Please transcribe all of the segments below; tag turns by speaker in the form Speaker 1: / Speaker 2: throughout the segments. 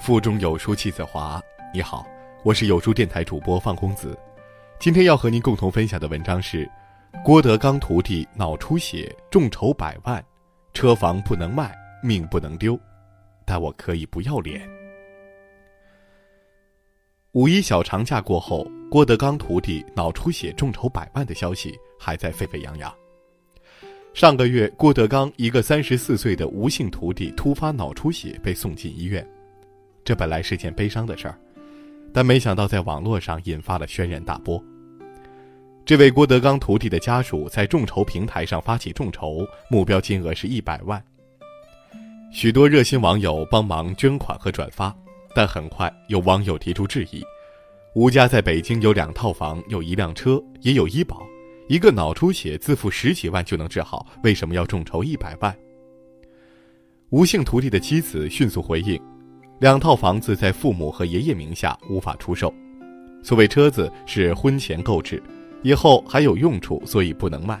Speaker 1: 腹中有书气自华。你好，我是有书电台主播范公子。今天要和您共同分享的文章是：郭德纲徒弟脑出血，众筹百万，车房不能卖，命不能丢，但我可以不要脸。五一小长假过后，郭德纲徒弟脑出血，众筹百万的消息还在沸沸扬扬。上个月，郭德纲一个三十四岁的吴姓徒弟突发脑出血，被送进医院。这本来是件悲伤的事儿，但没想到在网络上引发了轩然大波。这位郭德纲徒弟的家属在众筹平台上发起众筹，目标金额是一百万。许多热心网友帮忙捐款和转发，但很快有网友提出质疑：吴家在北京有两套房，有一辆车，也有医保。一个脑出血自付十几万就能治好，为什么要众筹一百万？吴姓徒弟的妻子迅速回应：两套房子在父母和爷爷名下，无法出售。所谓车子是婚前购置，以后还有用处，所以不能卖。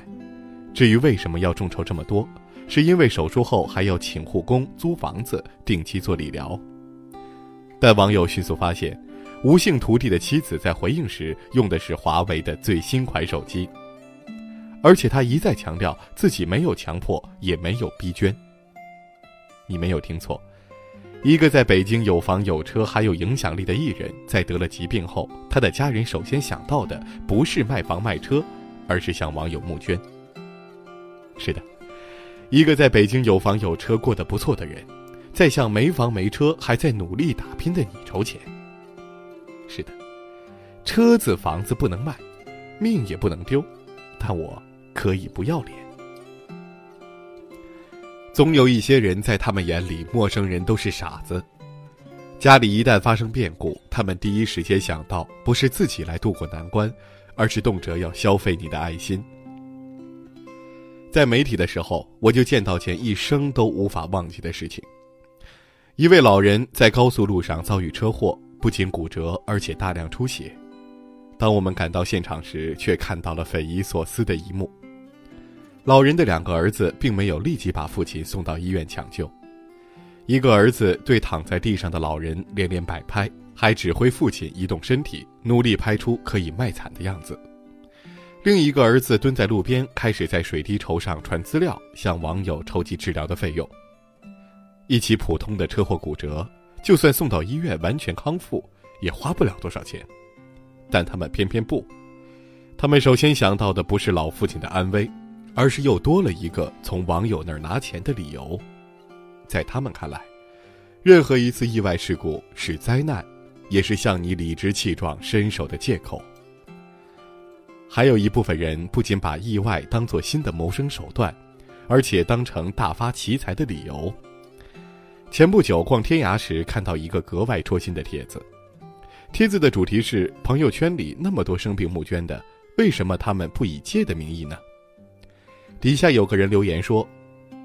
Speaker 1: 至于为什么要众筹这么多，是因为手术后还要请护工、租房子、定期做理疗。但网友迅速发现，吴姓徒弟的妻子在回应时用的是华为的最新款手机。而且他一再强调自己没有强迫，也没有逼捐。你没有听错，一个在北京有房有车还有影响力的艺人，在得了疾病后，他的家人首先想到的不是卖房卖车，而是向网友募捐。是的，一个在北京有房有车过得不错的人，在向没房没车还在努力打拼的你筹钱。是的，车子房子不能卖，命也不能丢，但我。可以不要脸。总有一些人在他们眼里，陌生人都是傻子。家里一旦发生变故，他们第一时间想到不是自己来渡过难关，而是动辄要消费你的爱心。在媒体的时候，我就见到件一生都无法忘记的事情：一位老人在高速路上遭遇车祸，不仅骨折，而且大量出血。当我们赶到现场时，却看到了匪夷所思的一幕。老人的两个儿子并没有立即把父亲送到医院抢救，一个儿子对躺在地上的老人连连摆拍，还指挥父亲移动身体，努力拍出可以卖惨的样子；另一个儿子蹲在路边，开始在水滴筹上传资料，向网友筹集治疗的费用。一起普通的车祸骨折，就算送到医院完全康复，也花不了多少钱，但他们偏偏不，他们首先想到的不是老父亲的安危。而是又多了一个从网友那儿拿钱的理由，在他们看来，任何一次意外事故是灾难，也是向你理直气壮伸手的借口。还有一部分人不仅把意外当作新的谋生手段，而且当成大发奇财的理由。前不久逛天涯时看到一个格外戳心的帖子，帖子的主题是：朋友圈里那么多生病募捐的，为什么他们不以借的名义呢？底下有个人留言说：“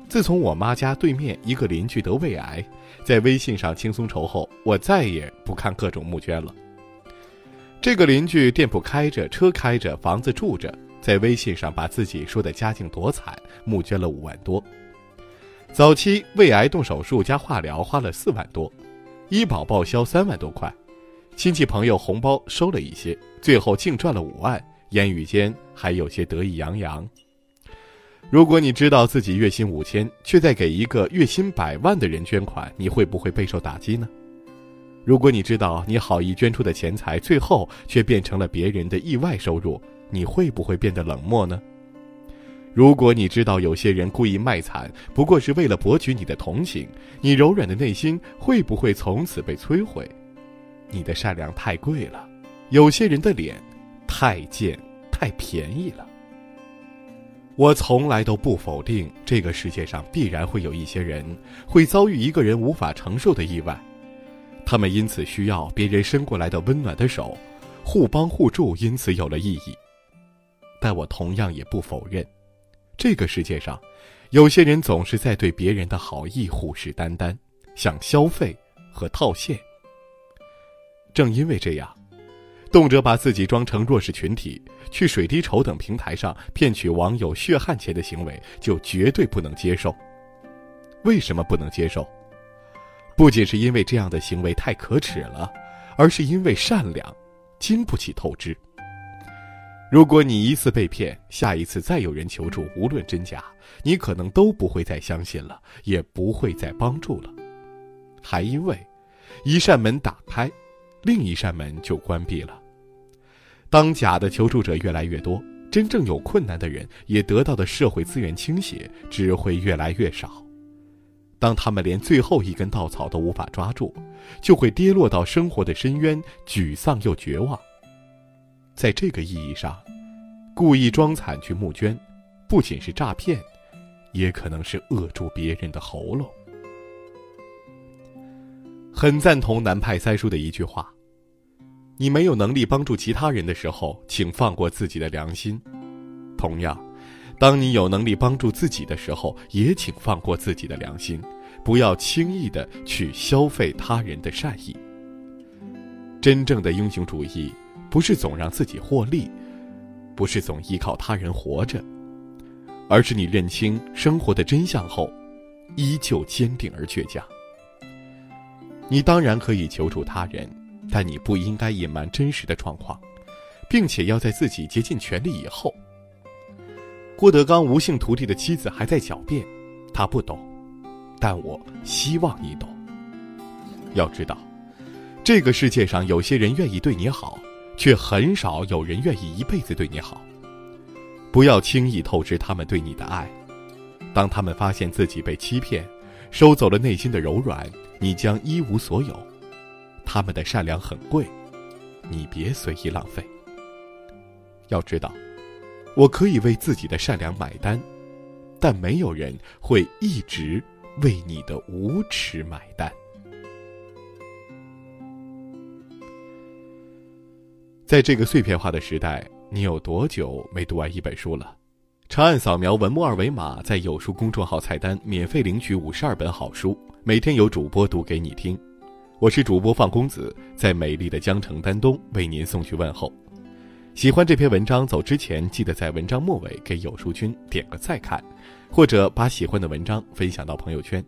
Speaker 1: 自从我妈家对面一个邻居得胃癌，在微信上轻松筹后，我再也不看各种募捐了。这个邻居店铺开着，车开着，房子住着，在微信上把自己说的家境多惨，募捐了五万多。早期胃癌动手术加化疗花了四万多，医保报销三万多块，亲戚朋友红包收了一些，最后净赚了五万，言语间还有些得意洋洋。”如果你知道自己月薪五千，却在给一个月薪百万的人捐款，你会不会备受打击呢？如果你知道你好意捐出的钱财，最后却变成了别人的意外收入，你会不会变得冷漠呢？如果你知道有些人故意卖惨，不过是为了博取你的同情，你柔软的内心会不会从此被摧毁？你的善良太贵了，有些人的脸太贱，太便宜了。我从来都不否定这个世界上必然会有一些人会遭遇一个人无法承受的意外，他们因此需要别人伸过来的温暖的手，互帮互助，因此有了意义。但我同样也不否认，这个世界上，有些人总是在对别人的好意虎视眈眈，想消费和套现。正因为这样。动辄把自己装成弱势群体，去水滴筹等平台上骗取网友血汗钱的行为，就绝对不能接受。为什么不能接受？不仅是因为这样的行为太可耻了，而是因为善良，经不起透支。如果你一次被骗，下一次再有人求助，无论真假，你可能都不会再相信了，也不会再帮助了，还因为，一扇门打开，另一扇门就关闭了。当假的求助者越来越多，真正有困难的人也得到的社会资源倾斜只会越来越少。当他们连最后一根稻草都无法抓住，就会跌落到生活的深渊，沮丧又绝望。在这个意义上，故意装惨去募捐，不仅是诈骗，也可能是扼住别人的喉咙。很赞同南派三叔的一句话：“你没有能力帮助其他人的时候，请放过自己的良心；同样，当你有能力帮助自己的时候，也请放过自己的良心，不要轻易的去消费他人的善意。真正的英雄主义。”不是总让自己获利，不是总依靠他人活着，而是你认清生活的真相后，依旧坚定而倔强。你当然可以求助他人，但你不应该隐瞒真实的状况，并且要在自己竭尽全力以后。郭德纲吴姓徒弟的妻子还在狡辩，他不懂，但我希望你懂。要知道，这个世界上有些人愿意对你好。却很少有人愿意一辈子对你好。不要轻易透支他们对你的爱。当他们发现自己被欺骗，收走了内心的柔软，你将一无所有。他们的善良很贵，你别随意浪费。要知道，我可以为自己的善良买单，但没有人会一直为你的无耻买单。在这个碎片化的时代，你有多久没读完一本书了？长按扫描文末二维码，在有书公众号菜单免费领取五十二本好书，每天有主播读给你听。我是主播放公子，在美丽的江城丹东为您送去问候。喜欢这篇文章，走之前记得在文章末尾给有书君点个再看，或者把喜欢的文章分享到朋友圈。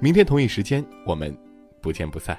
Speaker 1: 明天同一时间，我们不见不散。